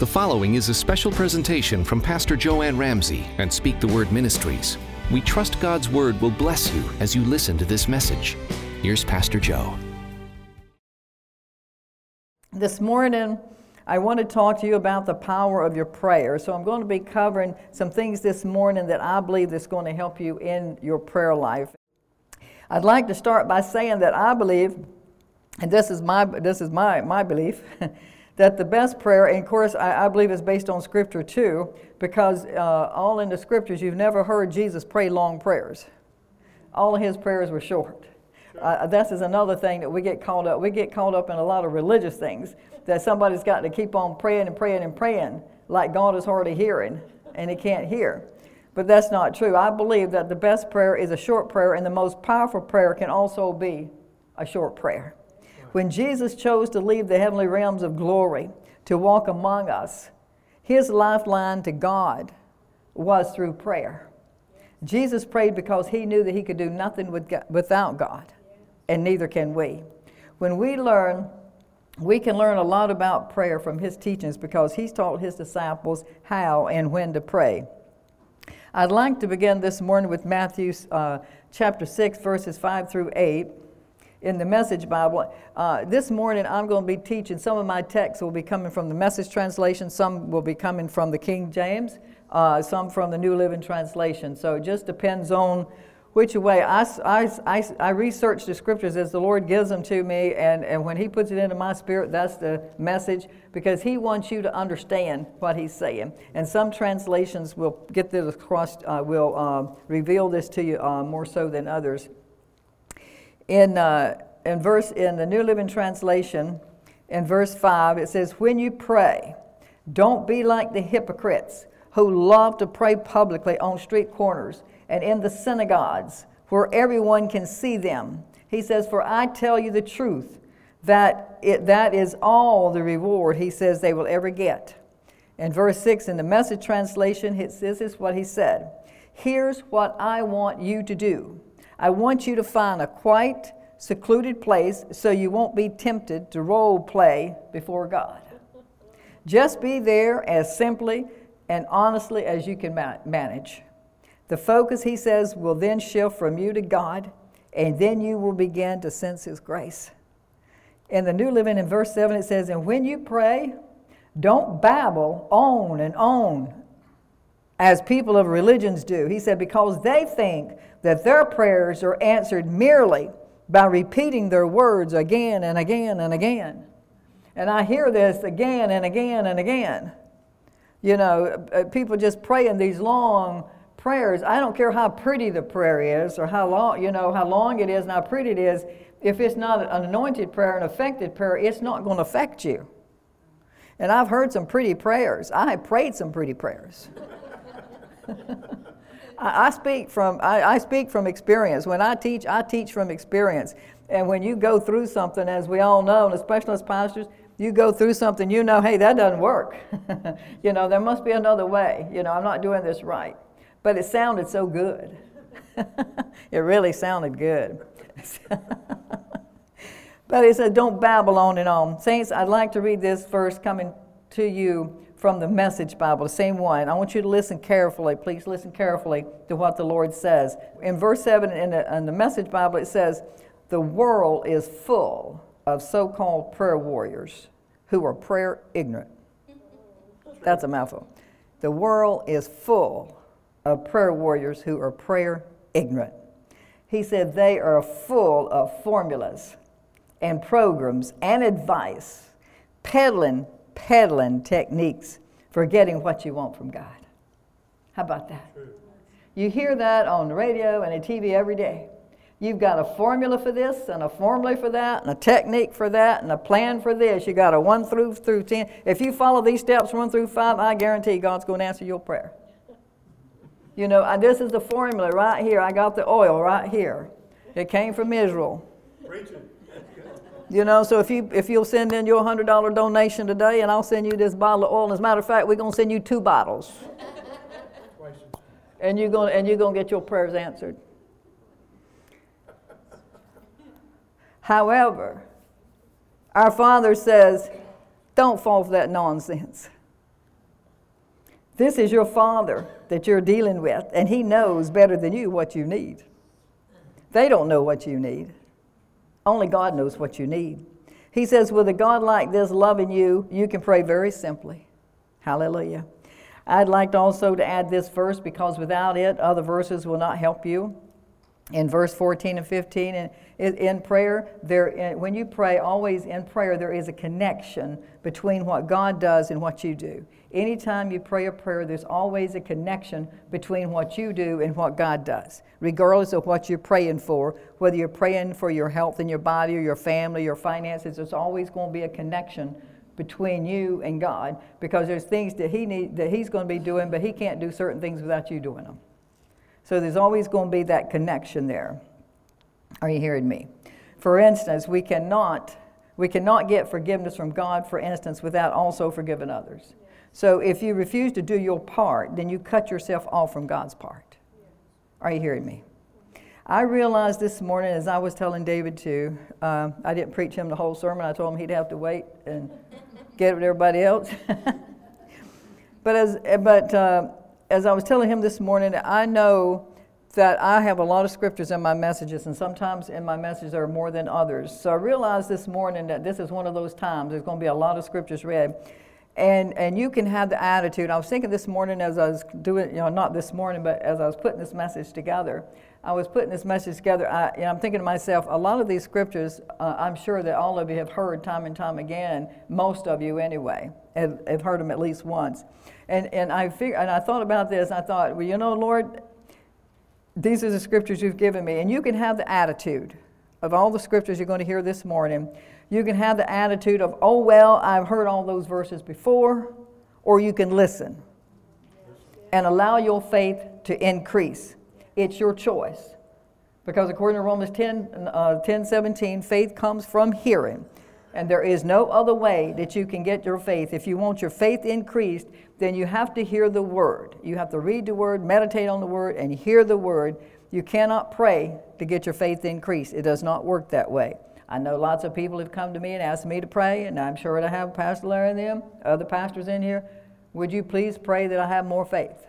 The following is a special presentation from Pastor Joanne Ramsey and Speak the Word Ministries. We trust God's Word will bless you as you listen to this message. Here's Pastor Joe. This morning, I want to talk to you about the power of your prayer. So, I'm going to be covering some things this morning that I believe that's going to help you in your prayer life. I'd like to start by saying that I believe, and this is my, this is my, my belief, that the best prayer, and of course, I, I believe is based on Scripture too, because uh, all in the Scriptures, you've never heard Jesus pray long prayers. All of his prayers were short. Uh, this is another thing that we get caught up. We get caught up in a lot of religious things that somebody's got to keep on praying and praying and praying like God is already hearing and he can't hear. But that's not true. I believe that the best prayer is a short prayer, and the most powerful prayer can also be a short prayer. When Jesus chose to leave the heavenly realms of glory to walk among us, his lifeline to God was through prayer. Jesus prayed because he knew that he could do nothing without God, and neither can we. When we learn, we can learn a lot about prayer from his teachings because he's taught his disciples how and when to pray. I'd like to begin this morning with Matthew uh, chapter 6, verses 5 through 8 in the Message Bible. Uh, this morning I'm going to be teaching, some of my texts will be coming from the Message Translation, some will be coming from the King James, uh, some from the New Living Translation. So it just depends on which way. I, I, I, I research the scriptures as the Lord gives them to me, and, and when He puts it into my spirit, that's the message because He wants you to understand what He's saying. And some translations will get this across, uh, will uh, reveal this to you uh, more so than others in, uh, in verse in the New Living Translation, in verse 5, it says, When you pray, don't be like the hypocrites who love to pray publicly on street corners and in the synagogues where everyone can see them. He says, For I tell you the truth, that it, that is all the reward, he says, they will ever get. In verse 6 in the message translation, this is what he said Here's what I want you to do I want you to find a quiet, secluded place so you won't be tempted to role play before God. Just be there as simply and honestly as you can manage. The focus, he says, will then shift from you to God, and then you will begin to sense his grace. In the New Living, in verse 7, it says, And when you pray, don't babble on and on as people of religions do. He said, because they think that their prayers are answered merely by repeating their words again and again and again. And I hear this again and again and again. You know, uh, people just praying these long prayers. I don't care how pretty the prayer is or how long, you know, how long it is and how pretty it is. If it's not an anointed prayer, an affected prayer, it's not going to affect you. And I've heard some pretty prayers. I have prayed some pretty prayers. I, speak from I, I speak from experience. When I teach, I teach from experience. And when you go through something, as we all know, and especially as pastors, you go through something, you know, hey, that doesn't work. you know, there must be another way. You know, I'm not doing this right. But it sounded so good. it really sounded good. but he said, don't babble on and on. Saints, I'd like to read this verse coming to you from the Message Bible, the same one. I want you to listen carefully. Please listen carefully to what the Lord says. In verse 7 in the, in the Message Bible, it says, The world is full of so called prayer warriors who are prayer ignorant. That's a mouthful. The world is full of prayer warriors who are prayer ignorant. He said they are full of formulas and programs and advice, peddling peddling techniques for getting what you want from God. How about that? You hear that on the radio and the TV every day. You've got a formula for this and a formula for that and a technique for that and a plan for this. You got a one through through ten. If you follow these steps one through five, I guarantee God's going to answer your prayer. You know, this is the formula right here. I got the oil right here. It came from Israel. Preaching. You know, so if you if you'll send in your hundred dollar donation today, and I'll send you this bottle of oil. As a matter of fact, we're gonna send you two bottles, and you're gonna and you're gonna get your prayers answered. However, our Father says, don't fall for that nonsense. This is your father that you're dealing with, and he knows better than you what you need. They don't know what you need. Only God knows what you need. He says, with a God like this loving you, you can pray very simply. Hallelujah. I'd like also to add this verse because without it, other verses will not help you. In verse 14 and 15, and in prayer, there, eh, when you pray, always in prayer, there is a connection between what God does and what you do. Anytime you pray a prayer, there's always a connection between what you do and what God does, regardless of what you're praying for. Whether you're praying for your health in your body or your family, your finances, there's always going to be a connection between you and God because there's things that He need, that He's going to be doing, but He can't do certain things without you doing them. So there's always going to be that connection there. Are you hearing me? For instance, we cannot we cannot get forgiveness from God, for instance, without also forgiving others. So if you refuse to do your part, then you cut yourself off from God's part. Are you hearing me? I realized this morning, as I was telling David too, uh, I didn't preach him the whole sermon. I told him he'd have to wait and get with everybody else. but as, but uh, as I was telling him this morning, I know that I have a lot of scriptures in my messages, and sometimes in my messages there are more than others. So I realized this morning that this is one of those times. There's going to be a lot of scriptures read. And, and you can have the attitude. I was thinking this morning as I was doing, you know, not this morning, but as I was putting this message together, I was putting this message together, I, you know, I'm thinking to myself, a lot of these scriptures, uh, I'm sure that all of you have heard time and time again, most of you anyway, have, have heard them at least once. And, and, I figure, and I thought about this, I thought, well, you know, Lord, these are the scriptures you've given me. And you can have the attitude of all the scriptures you're going to hear this morning. You can have the attitude of, oh, well, I've heard all those verses before, or you can listen and allow your faith to increase. It's your choice. Because according to Romans 10, uh, 10 17, faith comes from hearing. And there is no other way that you can get your faith. If you want your faith increased, then you have to hear the word. You have to read the word, meditate on the word, and hear the word. You cannot pray to get your faith increased. It does not work that way. I know lots of people have come to me and asked me to pray, and I'm sure to have Pastor Larry and them, other pastors in here. Would you please pray that I have more faith?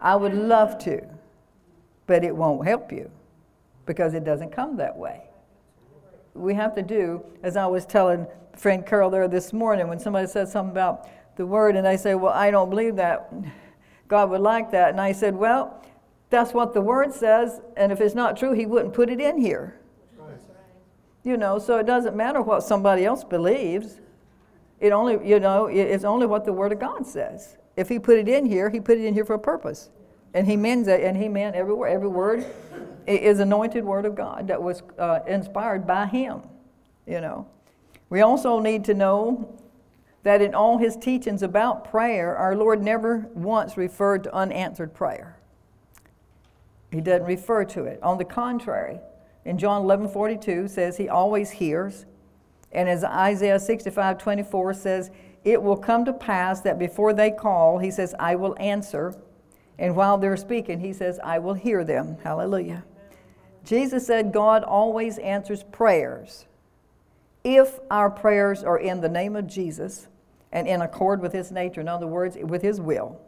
I would love to but it won't help you because it doesn't come that way. We have to do, as I was telling friend Carol there this morning, when somebody said something about the word, and they say, Well, I don't believe that God would like that. And I said, Well, that's what the word says, and if it's not true, he wouldn't put it in here. You know, so it doesn't matter what somebody else believes. It only, you know, it's only what the Word of God says. If He put it in here, He put it in here for a purpose. And he means it, and he meant every word. Every word is anointed word of God that was uh, inspired by him. You know, we also need to know that in all his teachings about prayer, our Lord never once referred to unanswered prayer. He doesn't refer to it. On the contrary, in John 11 42 says he always hears. And as Isaiah 65 24 says, it will come to pass that before they call, he says, I will answer. And while they're speaking, he says, I will hear them. Hallelujah. Jesus said God always answers prayers if our prayers are in the name of Jesus and in accord with his nature, in other words, with his will.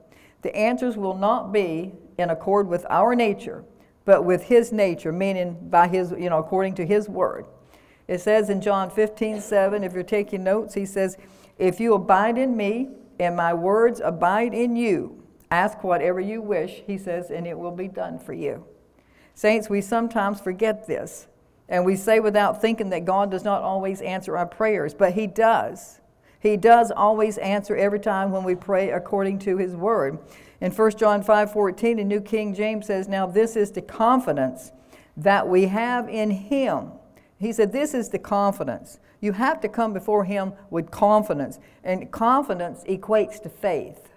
The answers will not be in accord with our nature, but with his nature, meaning by his, you know, according to his word. It says in John 15, 7, if you're taking notes, he says, If you abide in me and my words abide in you, Ask whatever you wish, he says, and it will be done for you. Saints, we sometimes forget this, and we say without thinking that God does not always answer our prayers, but he does. He does always answer every time when we pray according to his word. In 1 John 5:14, the New King James says, "Now this is the confidence that we have in him." He said, "This is the confidence. You have to come before him with confidence, and confidence equates to faith.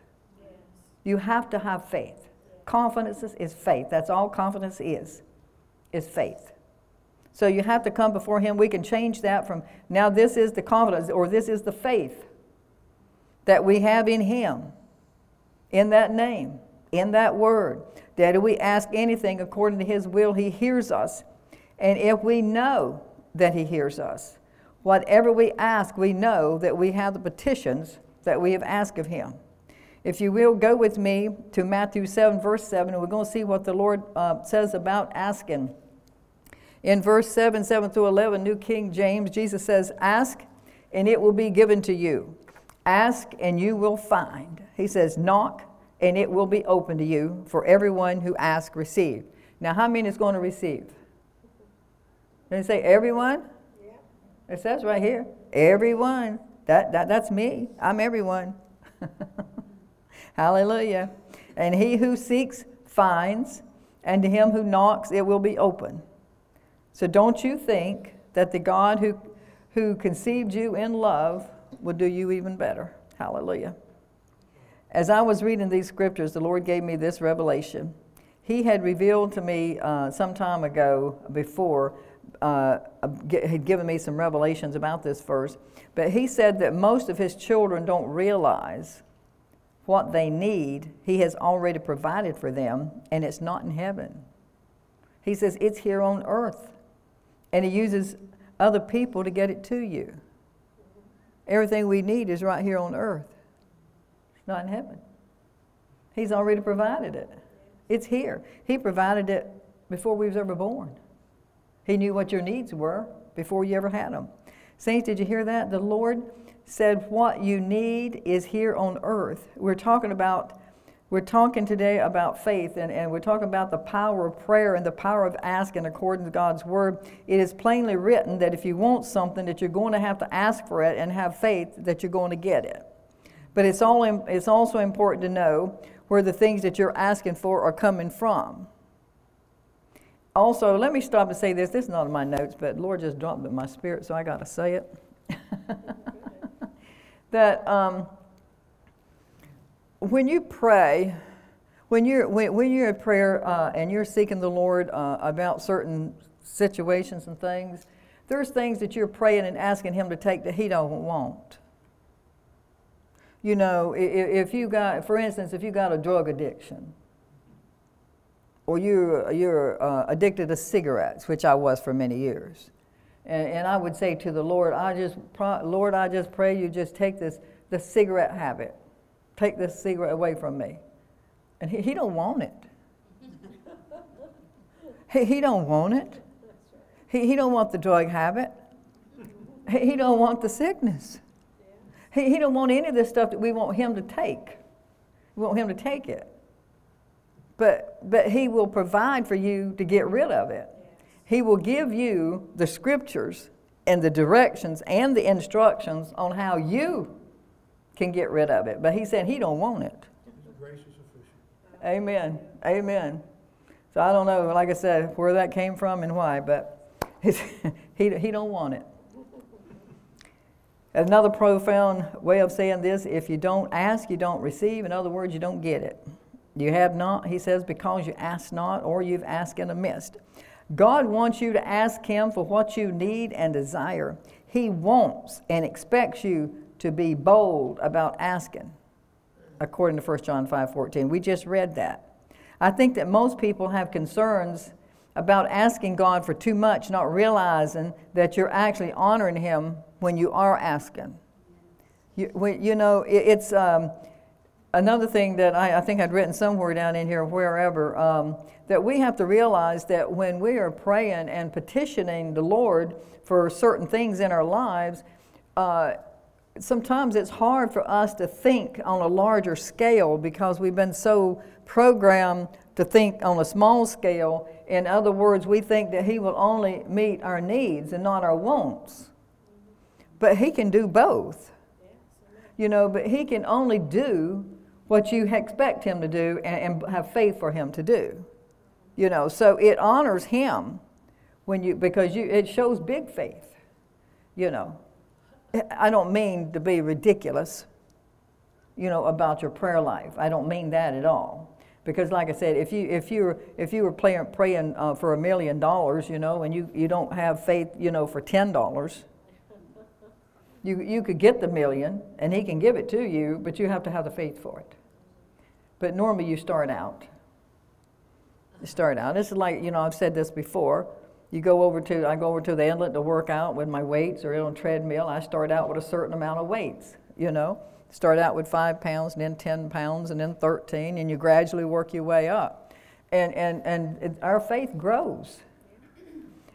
You have to have faith. Confidence is faith. That's all confidence is, is faith. So you have to come before Him. We can change that from now this is the confidence or this is the faith that we have in Him, in that name, in that word. That if we ask anything according to His will, He hears us. And if we know that He hears us, whatever we ask, we know that we have the petitions that we have asked of Him. If you will, go with me to Matthew 7, verse 7, and we're going to see what the Lord uh, says about asking. In verse 7, 7 through 11, New King James, Jesus says, Ask, and it will be given to you. Ask, and you will find. He says, Knock, and it will be open to you. For everyone who asks, receive. Now, how many is going to receive? Did it say everyone? Yeah. It says right here, everyone. That, that, that's me. I'm everyone. Hallelujah. And he who seeks finds, and to him who knocks it will be open. So don't you think that the God who, who conceived you in love would do you even better? Hallelujah. As I was reading these scriptures, the Lord gave me this revelation. He had revealed to me uh, some time ago before, uh, had given me some revelations about this verse, but he said that most of his children don't realize what they need, He has already provided for them, and it's not in heaven. He says it's here on earth, and He uses other people to get it to you. Everything we need is right here on earth, it's not in heaven. He's already provided it. It's here. He provided it before we was ever born. He knew what your needs were before you ever had them. Saints, did you hear that? The Lord said what you need is here on earth. We're talking about we're talking today about faith and, and we're talking about the power of prayer and the power of asking according to God's word. It is plainly written that if you want something that you're going to have to ask for it and have faith that you're going to get it. But it's all it's also important to know where the things that you're asking for are coming from. Also, let me stop and say this. This is not in my notes, but Lord just dropped it in my spirit, so I got to say it. that um, when you pray, when you're, when, when you're in prayer uh, and you're seeking the Lord uh, about certain situations and things, there's things that you're praying and asking Him to take that He don't want. You know, if, if you got, for instance, if you got a drug addiction, or you're, you're uh, addicted to cigarettes, which I was for many years, and, and I would say to the Lord, I just, Lord, I just pray you just take this, the cigarette habit, take this cigarette away from me. And he, he don't want it. he, he don't want it. He, he don't want the drug habit. He, he don't want the sickness. He, he don't want any of this stuff that we want him to take. We want him to take it. But, but he will provide for you to get rid of it. He will give you the scriptures and the directions and the instructions on how you can get rid of it. But he said he don't want it. Amen. Amen. So I don't know, like I said, where that came from and why, but he, he don't want it. Another profound way of saying this if you don't ask, you don't receive. In other words, you don't get it. You have not, he says, because you ask not, or you've asked and missed. God wants you to ask Him for what you need and desire. He wants and expects you to be bold about asking, according to 1 John 5 14. We just read that. I think that most people have concerns about asking God for too much, not realizing that you're actually honoring Him when you are asking. You, you know, it's um, another thing that I, I, think I'd written somewhere down in here, wherever. Um, that we have to realize that when we are praying and petitioning the Lord for certain things in our lives, uh, sometimes it's hard for us to think on a larger scale because we've been so programmed to think on a small scale. In other words, we think that He will only meet our needs and not our wants. But He can do both. You know, but He can only do what you expect Him to do and, and have faith for Him to do. You know, so it honors him when you because you it shows big faith. You know. I don't mean to be ridiculous, you know, about your prayer life. I don't mean that at all. Because, like I said, if you if you were if you were praying, praying uh, for a million dollars, you know, and you, you don't have faith, you know, for ten dollars, you you could get the million, and He can give it to you, but you have to have the faith for it. But normally, you start out start out. This is like, you know, I've said this before. You go over to, I go over to the inlet to work out with my weights or on treadmill. I start out with a certain amount of weights, you know. Start out with five pounds, and then 10 pounds, and then 13, and you gradually work your way up. And, and, and it, our faith grows.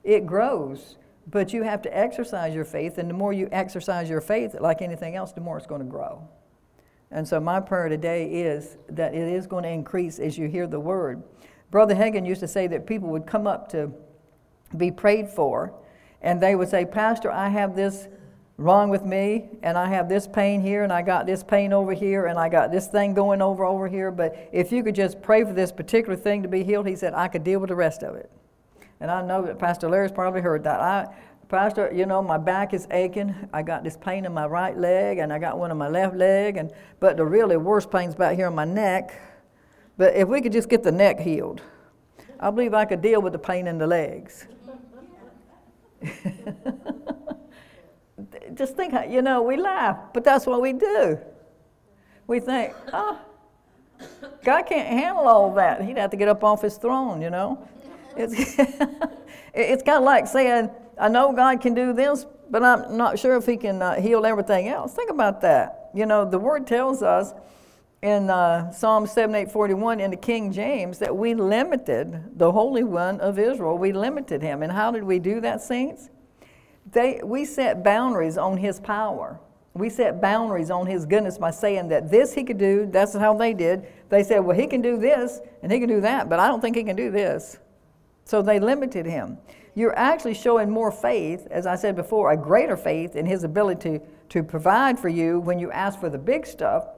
It grows. But you have to exercise your faith, and the more you exercise your faith, like anything else, the more it's going to grow. And so, my prayer today is that it is going to increase as you hear the word. Brother Hagin used to say that people would come up to be prayed for, and they would say, Pastor, I have this wrong with me, and I have this pain here, and I got this pain over here, and I got this thing going over over here. But if you could just pray for this particular thing to be healed, he said, I could deal with the rest of it. And I know that Pastor Larry's probably heard that. I, Pastor, you know, my back is aching. I got this pain in my right leg, and I got one in my left leg, and but the really worst pain's back here in my neck. But if we could just get the neck healed, I believe I could deal with the pain in the legs. just think, you know, we laugh, but that's what we do. We think, oh, God can't handle all that. He'd have to get up off his throne, you know. It's, it's kind of like saying, I know God can do this, but I'm not sure if He can uh, heal everything else. Think about that. You know, the Word tells us in uh, Psalm 7841 in the King James that we limited the Holy One of Israel. We limited Him. And how did we do that, saints? They, we set boundaries on His power. We set boundaries on His goodness by saying that this He could do. That's how they did. They said, well, He can do this and He can do that, but I don't think He can do this. So they limited Him you're actually showing more faith, as I said before, a greater faith in His ability to, to provide for you when you ask for the big stuff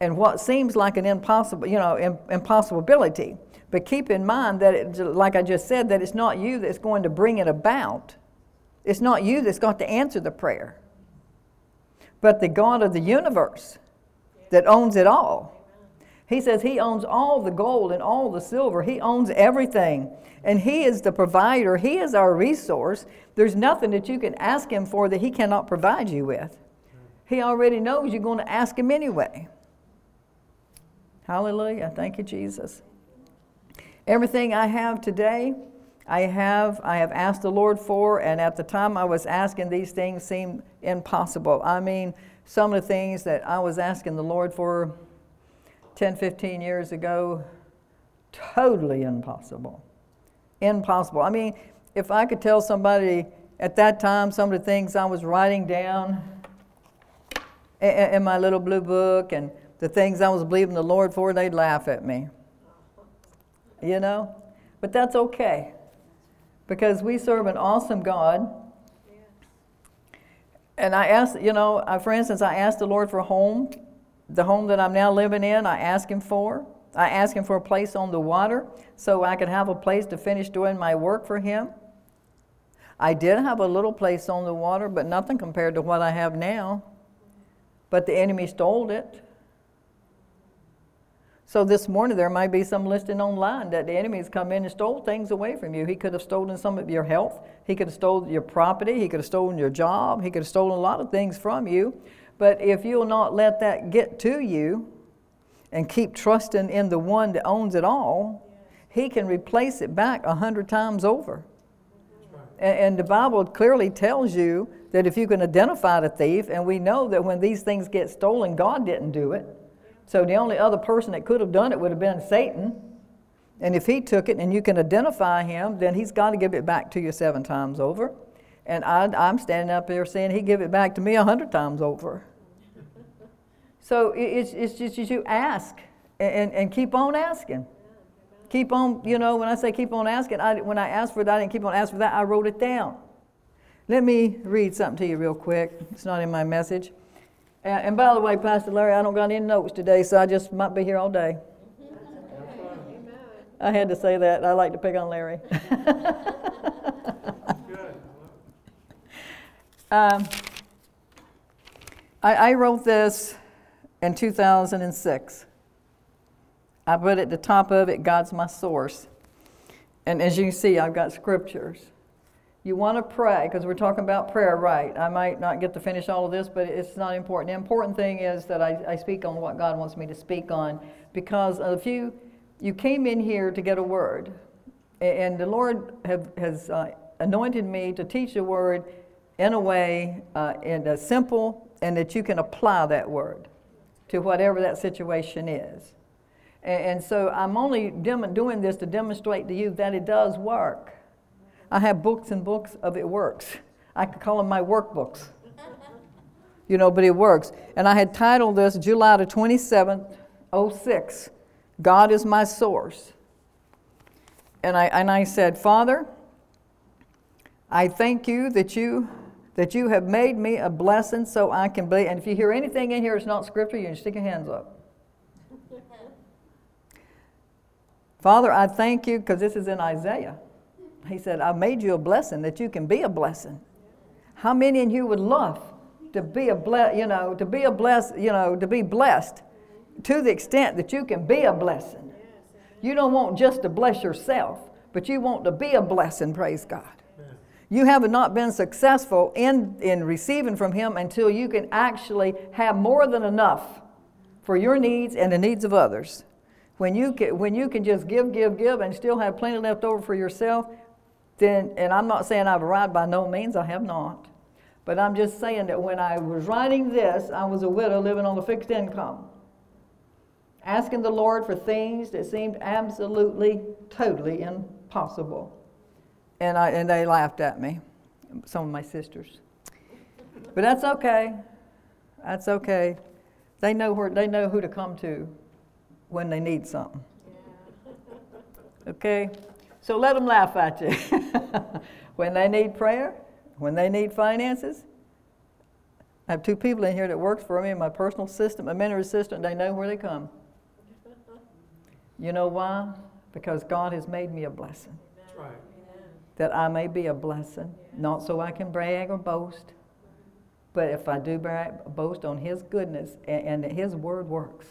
and what seems like an impossible, you know, impossibility. But keep in mind that, it, like I just said, that it's not you that's going to bring it about. It's not you that's got to answer the prayer, but the God of the universe that owns it all. He says he owns all the gold and all the silver. He owns everything. And he is the provider. He is our resource. There's nothing that you can ask him for that he cannot provide you with. He already knows you're going to ask him anyway. Hallelujah. Thank you, Jesus. Everything I have today, I have I have asked the Lord for, and at the time I was asking these things seemed impossible. I mean, some of the things that I was asking the Lord for 10, 15 years ago, totally impossible. Impossible. I mean, if I could tell somebody at that time some of the things I was writing down in my little blue book and the things I was believing the Lord for, they'd laugh at me. You know? But that's okay because we serve an awesome God. And I asked, you know, for instance, I asked the Lord for a home the home that I'm now living in, I asked him for. I asked him for a place on the water so I could have a place to finish doing my work for him. I did have a little place on the water, but nothing compared to what I have now. But the enemy stole it. So this morning there might be some listing online that the enemy has come in and stole things away from you. He could have stolen some of your health. He could have stolen your property. He could have stolen your job. He could have stolen a lot of things from you. But if you'll not let that get to you and keep trusting in the one that owns it all, he can replace it back a hundred times over. And the Bible clearly tells you that if you can identify the thief, and we know that when these things get stolen, God didn't do it. So the only other person that could have done it would have been Satan. And if he took it and you can identify him, then he's got to give it back to you seven times over. And I, am standing up there saying, He give it back to me a hundred times over. so it's, it's just you ask and, and keep on asking. Keep on, you know, when I say keep on asking, I, when I asked for that, I didn't keep on asking for that, I wrote it down. Let me read something to you real quick. It's not in my message. And, and by the way, Pastor Larry, I don't got any notes today, so I just might be here all day. I had to say that. I like to pick on Larry. Um, I, I wrote this in 2006. I put at the top of it, God's my source. And as you see, I've got scriptures. You want to pray, because we're talking about prayer, right? I might not get to finish all of this, but it's not important. The important thing is that I, I speak on what God wants me to speak on, because if you, you came in here to get a word, and the Lord have, has uh, anointed me to teach a word in a way, uh, a simple and that you can apply that word to whatever that situation is. And, and so I'm only dem- doing this to demonstrate to you that it does work. I have books and books of it works. I could call them my workbooks. You know, but it works. And I had titled this July the 27th, 06, God is my source. And I, and I said, Father, I thank you that you that you have made me a blessing so I can be. And if you hear anything in here that's not scripture, you can stick your hands up. Father, I thank you because this is in Isaiah. He said, I made you a blessing that you can be a blessing. How many in you would love to be a ble- you know, to be a bless, you know, to be blessed to the extent that you can be a blessing. You don't want just to bless yourself, but you want to be a blessing, praise God. You have not been successful in, in receiving from Him until you can actually have more than enough for your needs and the needs of others. When you can, when you can just give, give, give and still have plenty left over for yourself, then, and I'm not saying I've arrived by no means, I have not. But I'm just saying that when I was writing this, I was a widow living on a fixed income, asking the Lord for things that seemed absolutely, totally impossible. And, I, and they laughed at me, some of my sisters. But that's okay. That's okay. They know, where, they know who to come to when they need something. Okay? So let them laugh at you. when they need prayer, when they need finances, I have two people in here that works for me my personal assistant, my mentor assistant, they know where they come. You know why? Because God has made me a blessing. Right. That I may be a blessing, not so I can brag or boast, but if I do boast on His goodness and, and His word works.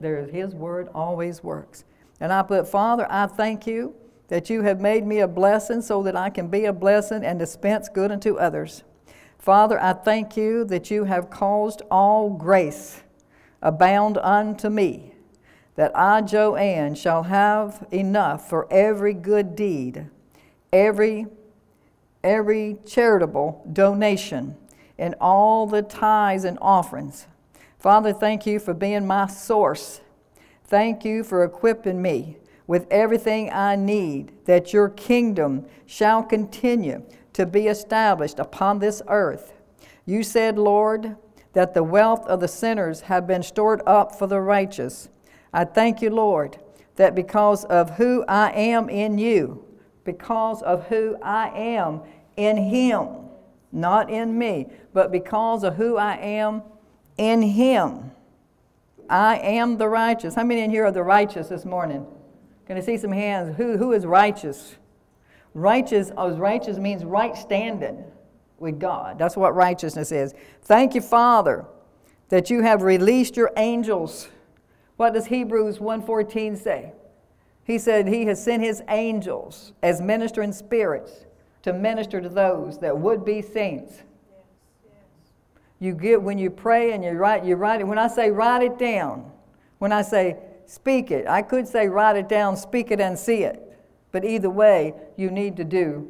There is His word always works. And I put, Father, I thank you that you have made me a blessing so that I can be a blessing and dispense good unto others. Father, I thank you that you have caused all grace abound unto me, that I, Joanne, shall have enough for every good deed, every, every charitable donation, and all the tithes and offerings. Father, thank you for being my source. Thank you for equipping me with everything I need, that your kingdom shall continue to be established upon this earth. You said, Lord, that the wealth of the sinners have been stored up for the righteous. I thank you, Lord, that because of who I am in you, because of who I am in Him, not in me, but because of who I am in Him, I am the righteous. How many in here are the righteous this morning? Can I see some hands? Who, who is righteous? Righteous, oh, righteous means right standing with God. That's what righteousness is. Thank you, Father, that you have released your angels. What does Hebrews 1:14 say? He said he has sent his angels as ministering spirits to minister to those that would be saints. You get when you pray and you write, you write it. When I say write it down, when I say speak it. I could say write it down, speak it, and see it. But either way, you need to do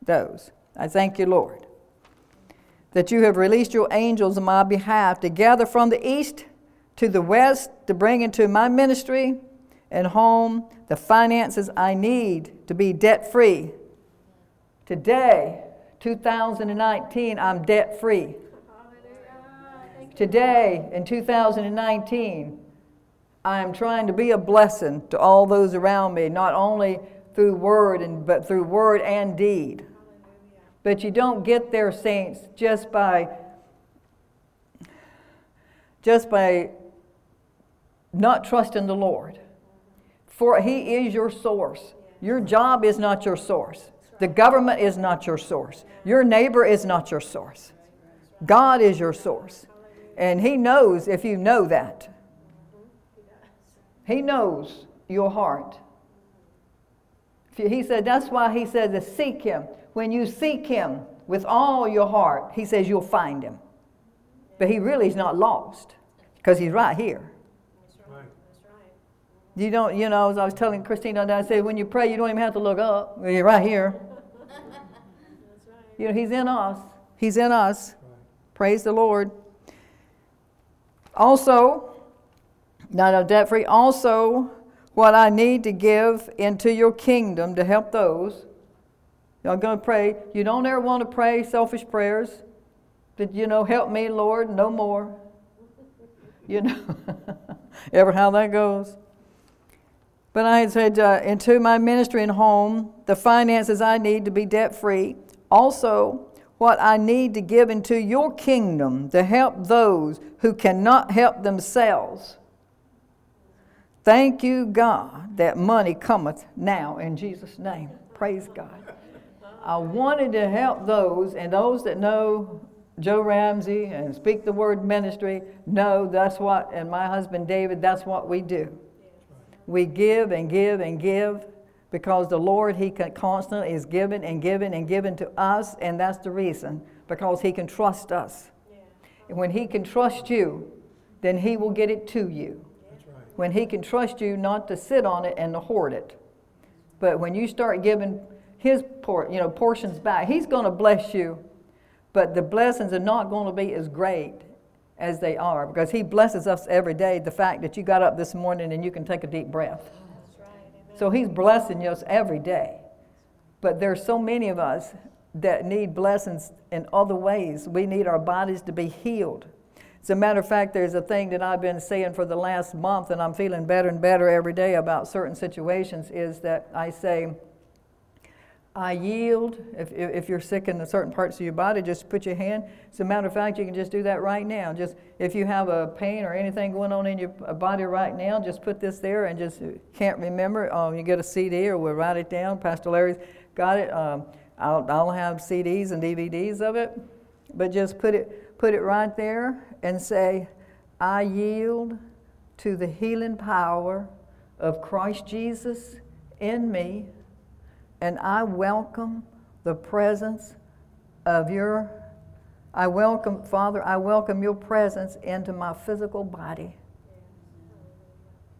those. I thank you, Lord, that you have released your angels on my behalf to gather from the east to the west to bring into my ministry and home the finances I need to be debt free. Today, 2019, I'm debt free. Today, in 2019, I am trying to be a blessing to all those around me, not only through word and but through word and deed. But you don't get there, saints, just by just by not trusting the Lord. For He is your source. Your job is not your source. The government is not your source. Your neighbor is not your source. God is your source. And He knows if you know that. He knows your heart. He said, that's why he said to seek him. When you seek him with all your heart, he says you'll find him. But he really is not lost because he's right here. You don't, you know, as I was telling Christina, I said, when you pray, you don't even have to look up. You're right here. You know, he's in us. He's in us. Praise the Lord. Also, not debt free, also what I need to give into your kingdom to help those. Y'all gonna pray. You don't ever want to pray selfish prayers. Did you know, help me, Lord, no more. You know, ever how that goes. But I had said, uh, into my ministry and home, the finances I need to be debt free. Also, what I need to give into your kingdom to help those who cannot help themselves. Thank you, God, that money cometh now in Jesus' name. Praise God. I wanted to help those, and those that know Joe Ramsey and Speak the Word Ministry know that's what, and my husband David, that's what we do. We give and give and give because the Lord, He constantly is giving and giving and giving to us, and that's the reason, because He can trust us. And when He can trust you, then He will get it to you. When He can trust you not to sit on it and to hoard it. But when you start giving His por- you know, portions back, He's going to bless you, but the blessings are not going to be as great as they are because He blesses us every day. The fact that you got up this morning and you can take a deep breath. So He's blessing us every day. But there's so many of us that need blessings in other ways. We need our bodies to be healed. As a matter of fact, there's a thing that I've been saying for the last month, and I'm feeling better and better every day about certain situations, is that I say, I yield. If, if you're sick in certain parts of your body, just put your hand. As a matter of fact, you can just do that right now. Just if you have a pain or anything going on in your body right now, just put this there and just can't remember. Um, you get a CD or we'll write it down. Pastor Larry's got it. Um, I'll, I'll have CDs and DVDs of it, but just put it put it right there and say, I yield to the healing power of Christ Jesus in me and I welcome the presence of your, I welcome, Father, I welcome your presence into my physical body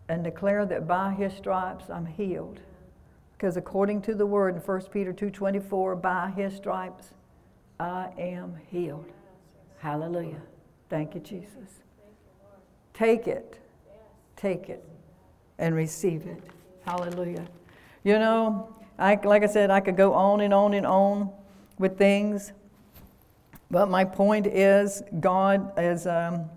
and declare that by his stripes I'm healed. Because according to the word in 1 Peter 2.24, by his stripes I am healed. Hallelujah. Thank you, Jesus. Take it. Take it and receive it. Hallelujah. You know, I, like I said, I could go on and on and on with things. But my point is, God is um,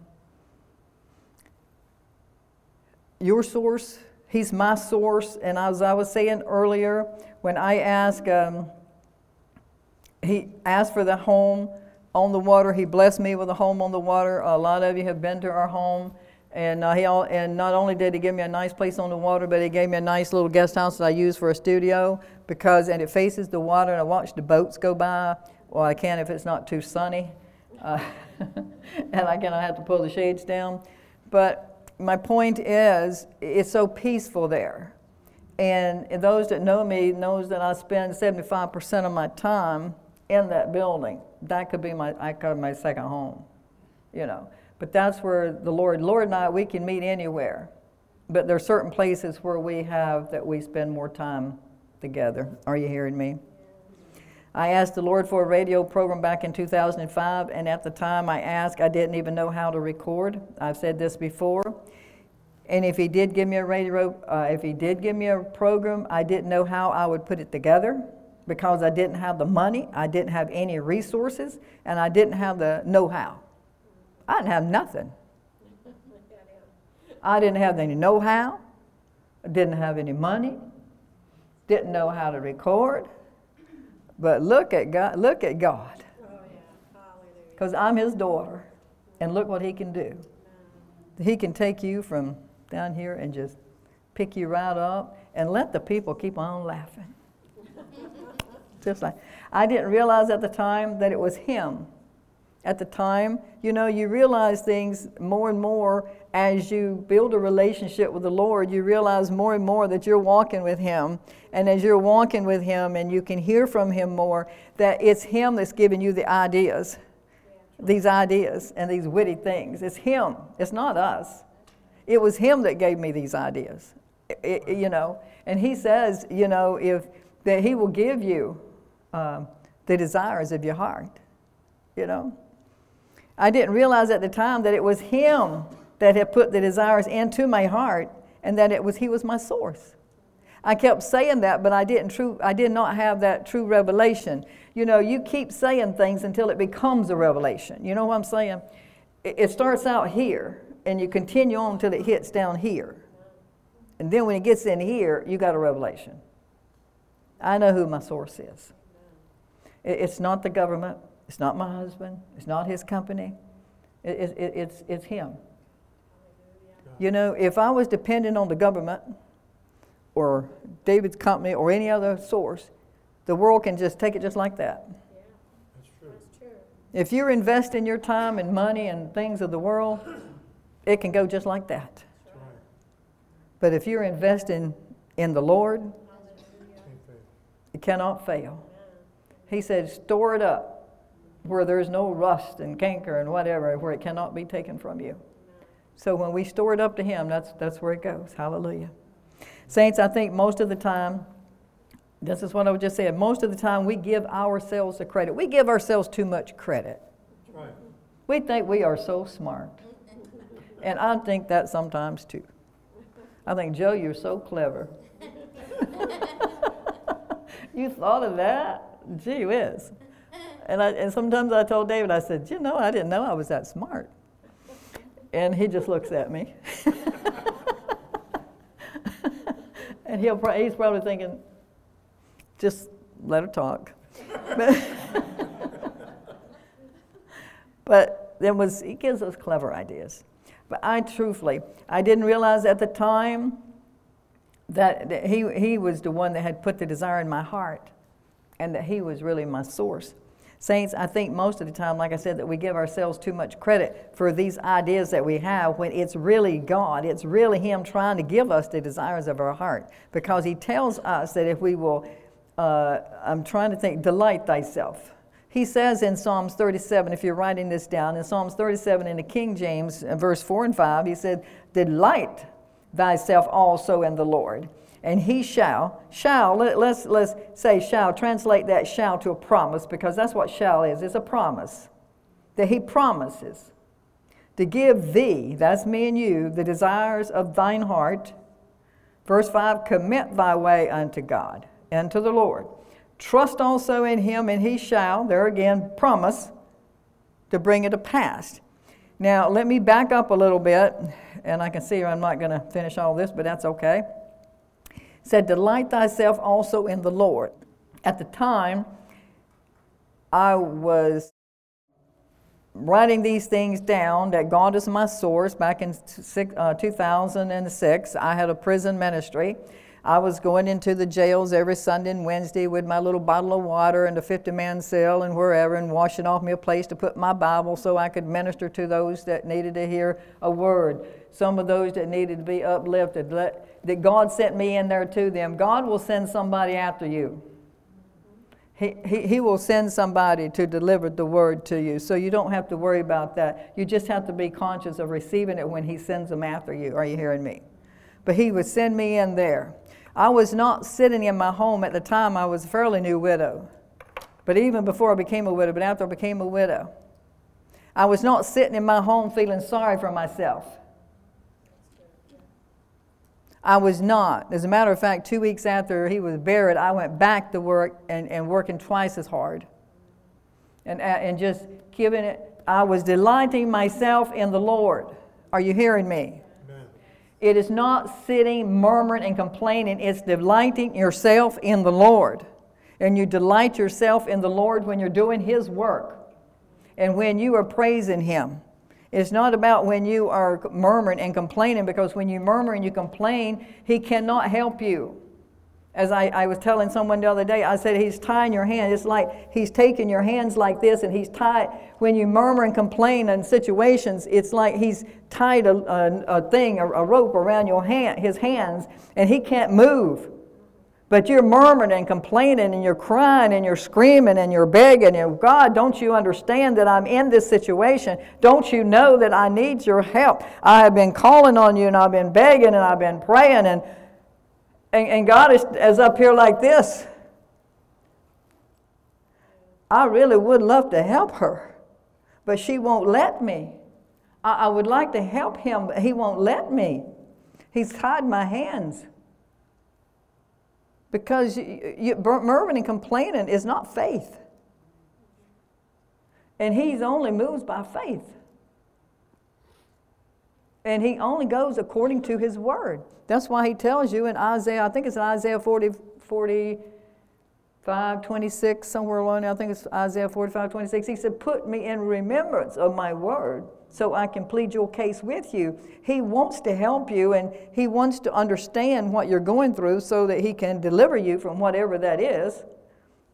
your source. He's my source. And as I was saying earlier, when I asked, um, he asked for the home on the water. He blessed me with a home on the water. A lot of you have been to our home. And, uh, he all, and not only did he give me a nice place on the water, but he gave me a nice little guest house that I use for a studio because, and it faces the water, and I watch the boats go by. Well, I can if it's not too sunny. Uh, and I have to pull the shades down. But my point is, it's so peaceful there. And those that know me knows that I spend 75% of my time in that building. That could be my, I call my second home, you know. But that's where the Lord, Lord and I, we can meet anywhere. But there are certain places where we have that we spend more time together. Are you hearing me? I asked the Lord for a radio program back in 2005, and at the time I asked, I didn't even know how to record. I've said this before. And if He did give me a radio, uh, if He did give me a program, I didn't know how I would put it together because I didn't have the money, I didn't have any resources, and I didn't have the know how. I didn't have nothing. I didn't have any know how, didn't have any money, didn't know how to record. But look at God, look at God. Oh, because I'm his daughter, and look what he can do. He can take you from down here and just pick you right up and let the people keep on laughing. Just like I didn't realize at the time that it was him at the time. You know, you realize things more and more as you build a relationship with the Lord. You realize more and more that you're walking with Him. And as you're walking with Him and you can hear from Him more, that it's Him that's giving you the ideas, these ideas and these witty things. It's Him, it's not us. It was Him that gave me these ideas, it, it, you know. And He says, you know, if that He will give you um, the desires of your heart, you know. I didn't realize at the time that it was Him that had put the desires into my heart and that it was He was my source. I kept saying that, but I didn't true I did not have that true revelation. You know, you keep saying things until it becomes a revelation. You know what I'm saying? It, it starts out here and you continue on until it hits down here. And then when it gets in here, you got a revelation. I know who my source is. It, it's not the government, it's not my husband, it's not his company. It, it, it's, it's him. You know, if I was dependent on the government, or David's company or any other source, the world can just take it just like that. Yeah, that's true. That's true. If you're investing your time and money and things of the world, it can go just like that. But if you're investing in the Lord, it cannot fail. He said, store it up where there's no rust and canker and whatever, where it cannot be taken from you. So when we store it up to Him, that's, that's where it goes. Hallelujah. Saints, I think most of the time, this is what I was just saying, most of the time we give ourselves the credit. We give ourselves too much credit. Right. We think we are so smart. And I think that sometimes too. I think, Joe, you're so clever. you thought of that? Gee whiz. And, I, and sometimes I told David, I said, you know, I didn't know I was that smart. And he just looks at me. and he'll he's probably thinking, just let her talk. but, then was he gives us clever ideas. But I truthfully, I didn't realize at the time that, that he, he was the one that had put the desire in my heart and that he was really my source. Saints, I think most of the time, like I said, that we give ourselves too much credit for these ideas that we have when it's really God. It's really Him trying to give us the desires of our heart. Because He tells us that if we will, uh, I'm trying to think, delight thyself. He says in Psalms 37, if you're writing this down, in Psalms 37 in the King James, uh, verse 4 and 5, He said, Delight thyself also in the Lord and he shall, shall, let, us let's say shall, translate that shall to a promise because that's what shall is. It's a promise that he promises to give thee, that's me and you, the desires of thine heart. Verse 5 Commit thy way unto God and to the Lord. Trust also in him, and he shall, there again, promise to bring it to pass. Now, let me back up a little bit, and I can see I'm not going to finish all this, but that's okay said, Delight thyself also in the Lord. At the time, I was writing these things down that God is my source. Back in uh, 2006, I had a prison ministry. I was going into the jails every Sunday and Wednesday with my little bottle of water and a 50 man cell and wherever, and washing off me a place to put my Bible so I could minister to those that needed to hear a word. Some of those that needed to be uplifted. Let, that God sent me in there to them. God will send somebody after you. He, he, he will send somebody to deliver the word to you. So you don't have to worry about that. You just have to be conscious of receiving it when He sends them after you. Are you hearing me? But He would send me in there. I was not sitting in my home at the time, I was a fairly new widow. But even before I became a widow, but after I became a widow, I was not sitting in my home feeling sorry for myself. I was not. As a matter of fact, two weeks after he was buried, I went back to work and, and working twice as hard. And, uh, and just giving it, I was delighting myself in the Lord. Are you hearing me? Amen. It is not sitting, murmuring, and complaining. It's delighting yourself in the Lord. And you delight yourself in the Lord when you're doing His work and when you are praising Him. It's not about when you are murmuring and complaining, because when you murmur and you complain, He cannot help you. As I, I was telling someone the other day, I said, He's tying your hand. It's like He's taking your hands like this, and He's tied. When you murmur and complain in situations, it's like He's tied a, a, a thing, a, a rope around your hand, His hands, and He can't move. But you're murmuring and complaining and you're crying and you're screaming and you're begging and God, don't you understand that I'm in this situation? Don't you know that I need your help? I have been calling on you and I've been begging and I've been praying and and, and God is, is up here like this. I really would love to help her, but she won't let me. I, I would like to help him, but he won't let me. He's tied my hands. Because you, you, murmuring and complaining is not faith. And he's only moves by faith. And he only goes according to his word. That's why he tells you in Isaiah, I think it's in Isaiah 40, 45, 26, somewhere along there, I think it's Isaiah 45, 26. He said, Put me in remembrance of my word so I can plead your case with you. He wants to help you and he wants to understand what you're going through so that he can deliver you from whatever that is.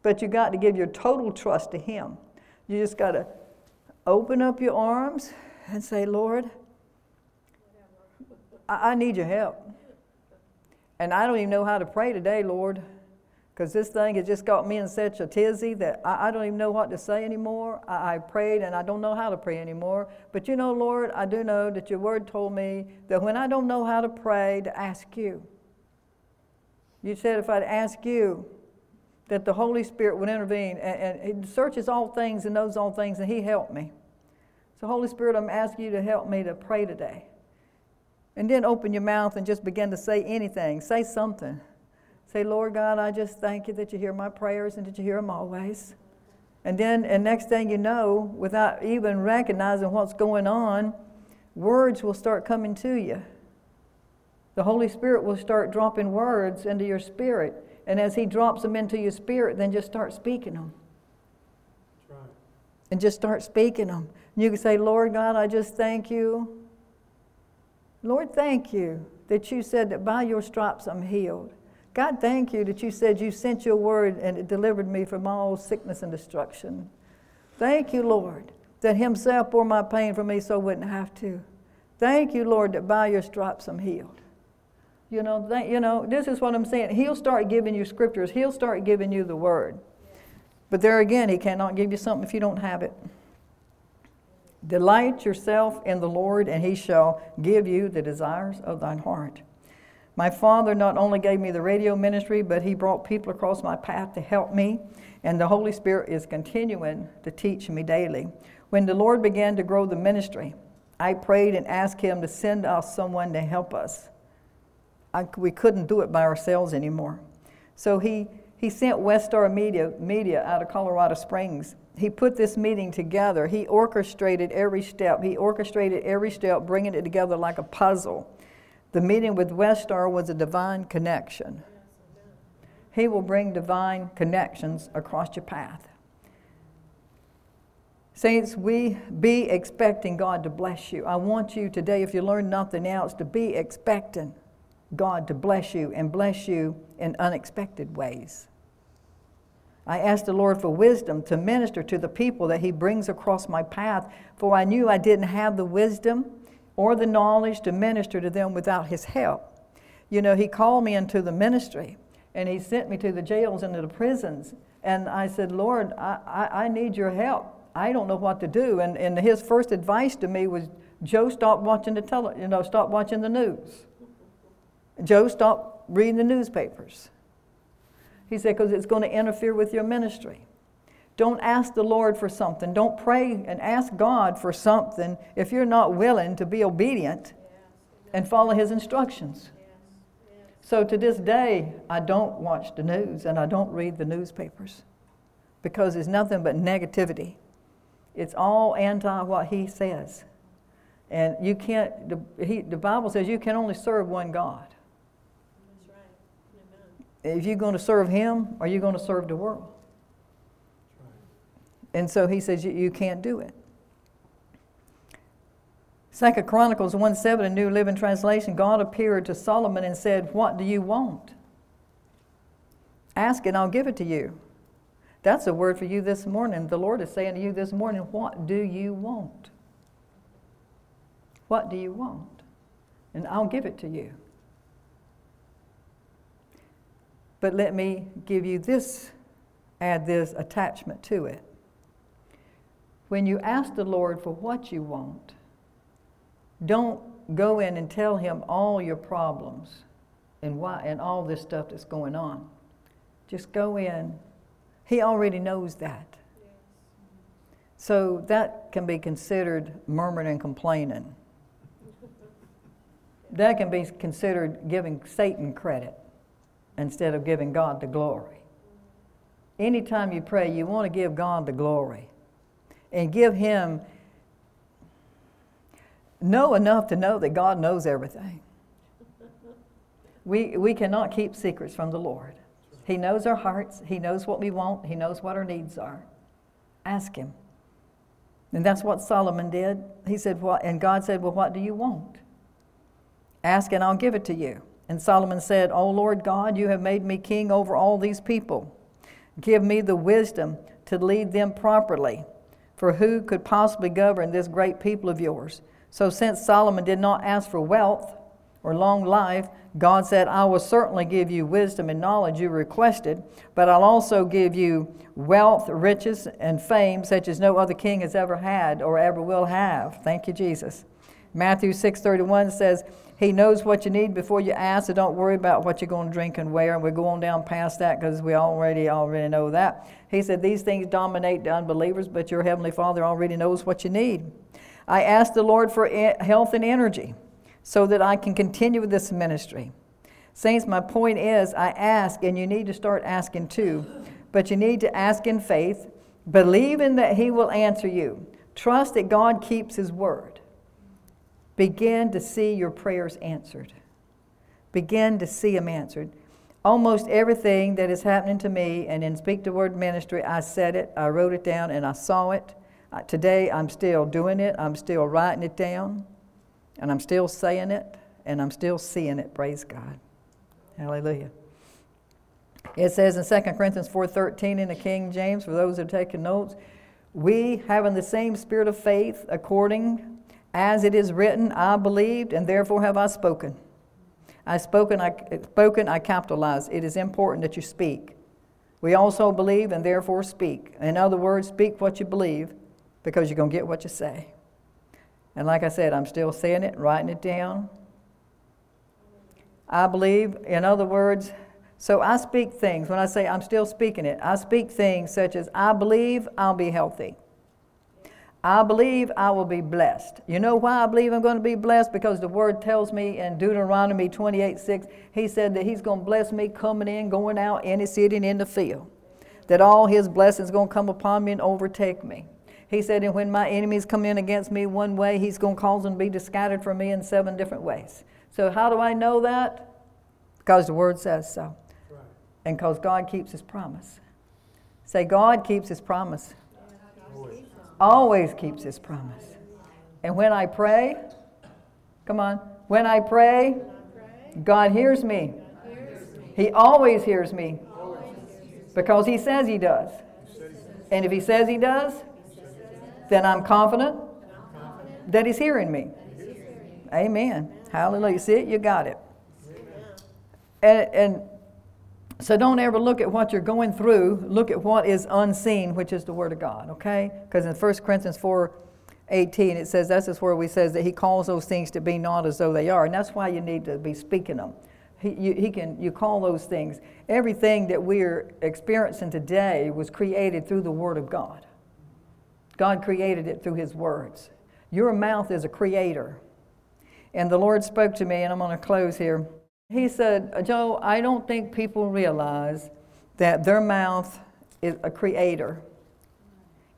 But you got to give your total trust to him. You just got to open up your arms and say, Lord, I, I need your help. And I don't even know how to pray today, Lord, because this thing has just got me in such a tizzy that I, I don't even know what to say anymore. I, I prayed and I don't know how to pray anymore. But you know, Lord, I do know that your word told me that when I don't know how to pray, to ask you. You said if I'd ask you, that the Holy Spirit would intervene and, and He searches all things and knows all things, and He helped me. So, Holy Spirit, I'm asking you to help me to pray today. And then open your mouth and just begin to say anything. Say something. Say, Lord God, I just thank you that you hear my prayers and that you hear them always. And then, and next thing you know, without even recognizing what's going on, words will start coming to you. The Holy Spirit will start dropping words into your spirit. And as He drops them into your spirit, then just start speaking them. Right. And just start speaking them. And you can say, Lord God, I just thank you Lord, thank you that you said that by your stripes I'm healed. God, thank you that you said you sent your word and it delivered me from all sickness and destruction. Thank you, Lord, that Himself bore my pain for me so I wouldn't have to. Thank you, Lord, that by your stripes I'm healed. You know, th- you know, this is what I'm saying. He'll start giving you scriptures. He'll start giving you the word. But there again, he cannot give you something if you don't have it. Delight yourself in the Lord, and he shall give you the desires of thine heart. My father not only gave me the radio ministry, but he brought people across my path to help me, and the Holy Spirit is continuing to teach me daily. When the Lord began to grow the ministry, I prayed and asked him to send us someone to help us. I, we couldn't do it by ourselves anymore. So he, he sent Westar Media, Media out of Colorado Springs he put this meeting together. He orchestrated every step. He orchestrated every step, bringing it together like a puzzle. The meeting with Westar was a divine connection. He will bring divine connections across your path. Saints, we be expecting God to bless you. I want you today, if you learn nothing else, to be expecting God to bless you and bless you in unexpected ways. I asked the Lord for wisdom to minister to the people that He brings across my path, for I knew I didn't have the wisdom or the knowledge to minister to them without His help. You know, He called me into the ministry and He sent me to the jails and to the prisons. And I said, Lord, I, I, I need your help. I don't know what to do. And, and His first advice to me was, Joe, stop watching the tele, you know, stop watching the news. Joe, stop reading the newspapers. He said, because it's going to interfere with your ministry. Don't ask the Lord for something. Don't pray and ask God for something if you're not willing to be obedient and follow His instructions. So to this day, I don't watch the news and I don't read the newspapers because it's nothing but negativity. It's all anti what He says. And you can't, the, he, the Bible says you can only serve one God. If you're going to serve him, are you going to serve the world? And so he says you, can't do it. Second Chronicles 1 7, a New Living Translation, God appeared to Solomon and said, What do you want? Ask and I'll give it to you. That's a word for you this morning. The Lord is saying to you this morning, What do you want? What do you want? And I'll give it to you. But let me give you this, add this attachment to it. When you ask the Lord for what you want, don't go in and tell him all your problems and why and all this stuff that's going on. Just go in. He already knows that. So that can be considered murmuring and complaining. That can be considered giving Satan credit instead of giving God the glory. Anytime you pray, you want to give God the glory and give Him, know enough to know that God knows everything. We, we cannot keep secrets from the Lord. He knows our hearts, He knows what we want, He knows what our needs are. Ask Him. And that's what Solomon did. He said, What? And God said, Well, what do you want? Ask and I'll give it to you. And Solomon said, O Lord God, you have made me king over all these people. Give me the wisdom to lead them properly. For who could possibly govern this great people of yours? So, since Solomon did not ask for wealth or long life, God said, I will certainly give you wisdom and knowledge you requested, but I'll also give you wealth, riches, and fame such as no other king has ever had or ever will have. Thank you, Jesus. Matthew 6:31 says, "He knows what you need before you ask, so don't worry about what you're going to drink and wear." And we're going down past that because we already already know that. He said these things dominate the unbelievers, but your heavenly Father already knows what you need. I asked the Lord for health and energy so that I can continue with this ministry. Saints, my point is I ask, and you need to start asking too, but you need to ask in faith, believing that He will answer you. Trust that God keeps His word. Begin to see your prayers answered. Begin to see them answered. Almost everything that is happening to me, and in Speak the Word ministry, I said it, I wrote it down, and I saw it. Today, I'm still doing it, I'm still writing it down. And I'm still saying it, and I'm still seeing it. Praise God. Hallelujah. It says in 2 Corinthians 4.13 in the King James, for those who are taking notes, we, having the same spirit of faith, according as it is written, I believed, and therefore have I spoken. I spoken, I spoken, I capitalize. It is important that you speak. We also believe and therefore speak. In other words, speak what you believe because you're going to get what you say. And like I said, I'm still saying it, writing it down. I believe, in other words, so I speak things. When I say I'm still speaking it, I speak things such as I believe I'll be healthy. I believe I will be blessed. You know why I believe I'm going to be blessed? Because the word tells me in Deuteronomy 28 6, he said that he's going to bless me coming in, going out, any sitting in the field. That all his blessings going to come upon me and overtake me. He said, and when my enemies come in against me one way, he's going to cause them to be scattered from me in seven different ways. So, how do I know that? Because the word says so. Right. And because God keeps his promise. Say, God keeps his promise. Always. Always keeps his promise. And when I pray, come on, when I pray, God hears me. He always hears me because he says he does. And if he says he does, then I'm confident that He's hearing me. Amen. Hallelujah. See it? You got it. And, and so don't ever look at what you're going through. Look at what is unseen, which is the Word of God, okay? Because in 1 Corinthians 4 18, it says, that's where we says that He calls those things to be not as though they are. And that's why you need to be speaking them. He, you, he can, you call those things. Everything that we're experiencing today was created through the Word of God. God created it through His words. Your mouth is a creator. And the Lord spoke to me, and I'm going to close here. He said, Joe, I don't think people realize that their mouth is a creator.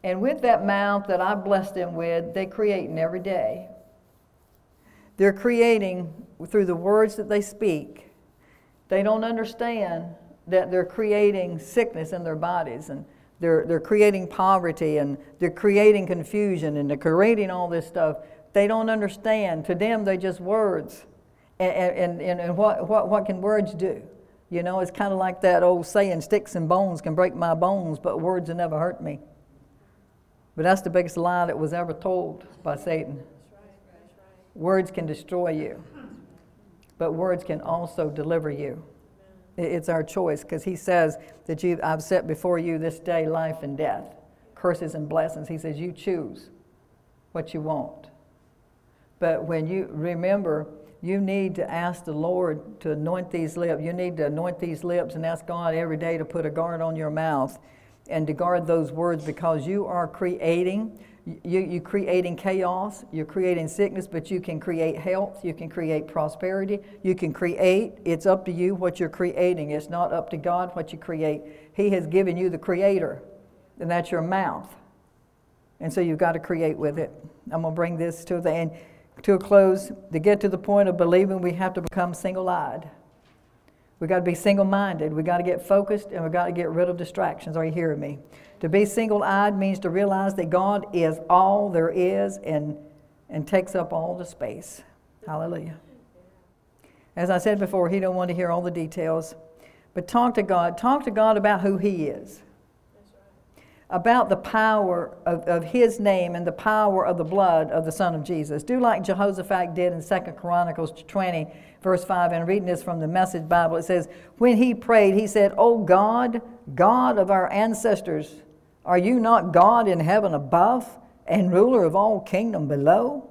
And with that mouth that I blessed them with, they're creating every day. They're creating through the words that they speak. They don't understand that they're creating sickness in their bodies and they're, they're creating poverty and they're creating confusion and they're creating all this stuff. They don't understand. To them, they're just words. And, and, and what, what, what can words do? You know, it's kind of like that old saying sticks and bones can break my bones, but words will never hurt me. But that's the biggest lie that was ever told by Satan. Words can destroy you, but words can also deliver you. It's our choice because he says that you, I've set before you this day life and death, curses and blessings. He says, You choose what you want. But when you remember, you need to ask the Lord to anoint these lips. You need to anoint these lips and ask God every day to put a guard on your mouth and to guard those words because you are creating. You, you creating chaos, you're creating sickness, but you can create health, you can create prosperity, you can create. It's up to you what you're creating. It's not up to God what you create. He has given you the creator, and that's your mouth. And so you've got to create with it. I'm going to bring this to the end, to a close. To get to the point of believing, we have to become single eyed. We've got to be single minded. We've got to get focused and we've got to get rid of distractions. Are you hearing me? To be single eyed means to realize that God is all there is and, and takes up all the space. Hallelujah. As I said before, He don't want to hear all the details. But talk to God. Talk to God about who He is about the power of, of his name and the power of the blood of the Son of Jesus. Do like Jehoshaphat did in 2 Chronicles 20, verse 5, and reading this from the Message Bible. It says, When he prayed, he said, O God, God of our ancestors, are you not God in heaven above and ruler of all kingdom below?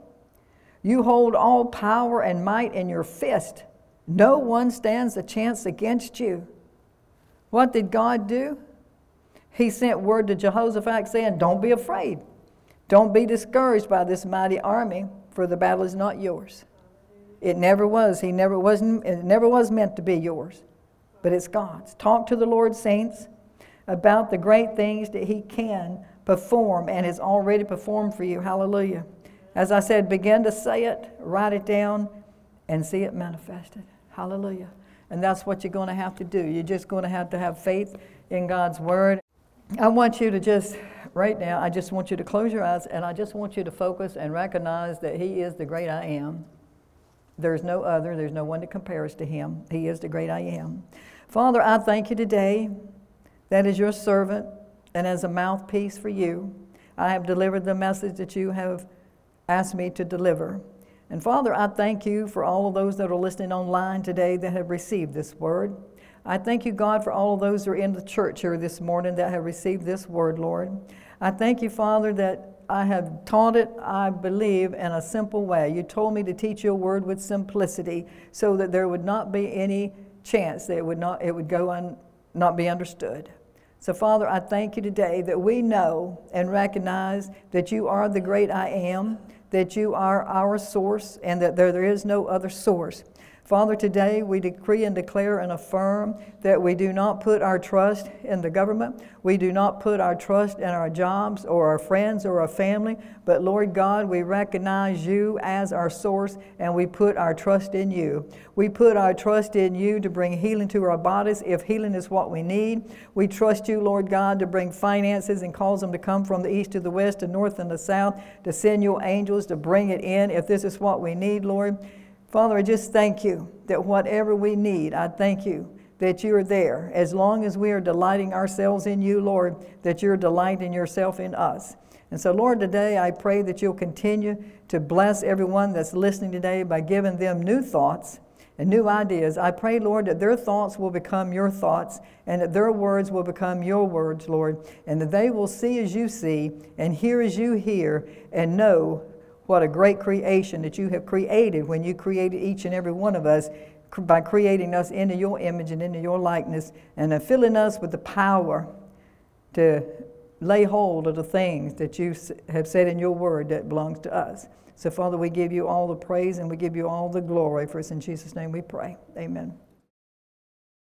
You hold all power and might in your fist. No one stands a chance against you. What did God do? He sent word to Jehoshaphat saying, Don't be afraid. Don't be discouraged by this mighty army, for the battle is not yours. It never was. He never wasn't, it never was meant to be yours, but it's God's. Talk to the Lord, saints, about the great things that He can perform and has already performed for you. Hallelujah. As I said, begin to say it, write it down, and see it manifested. Hallelujah. And that's what you're going to have to do. You're just going to have to have faith in God's word. I want you to just, right now, I just want you to close your eyes and I just want you to focus and recognize that He is the great I am. There's no other, there's no one that compares to Him. He is the great I am. Father, I thank you today that as your servant and as a mouthpiece for you, I have delivered the message that you have asked me to deliver. And Father, I thank you for all of those that are listening online today that have received this word. I thank you, God, for all of those who are in the church here this morning that have received this word, Lord. I thank you, Father, that I have taught it, I believe, in a simple way. You told me to teach your word with simplicity so that there would not be any chance that it would, not, it would go and not be understood. So, Father, I thank you today that we know and recognize that you are the great I am, that you are our source, and that there, there is no other source. Father, today we decree and declare and affirm that we do not put our trust in the government. We do not put our trust in our jobs or our friends or our family. But Lord God, we recognize you as our source and we put our trust in you. We put our trust in you to bring healing to our bodies if healing is what we need. We trust you, Lord God, to bring finances and cause them to come from the east to the west, the north and the south, to send your angels to bring it in if this is what we need, Lord. Father, I just thank you that whatever we need, I thank you that you're there. As long as we are delighting ourselves in you, Lord, that you're delighting yourself in us. And so, Lord, today I pray that you'll continue to bless everyone that's listening today by giving them new thoughts and new ideas. I pray, Lord, that their thoughts will become your thoughts and that their words will become your words, Lord, and that they will see as you see and hear as you hear and know what a great creation that you have created when you created each and every one of us by creating us into your image and into your likeness and filling us with the power to lay hold of the things that you have said in your word that belongs to us. So, Father, we give you all the praise and we give you all the glory. For us in Jesus' name we pray. Amen.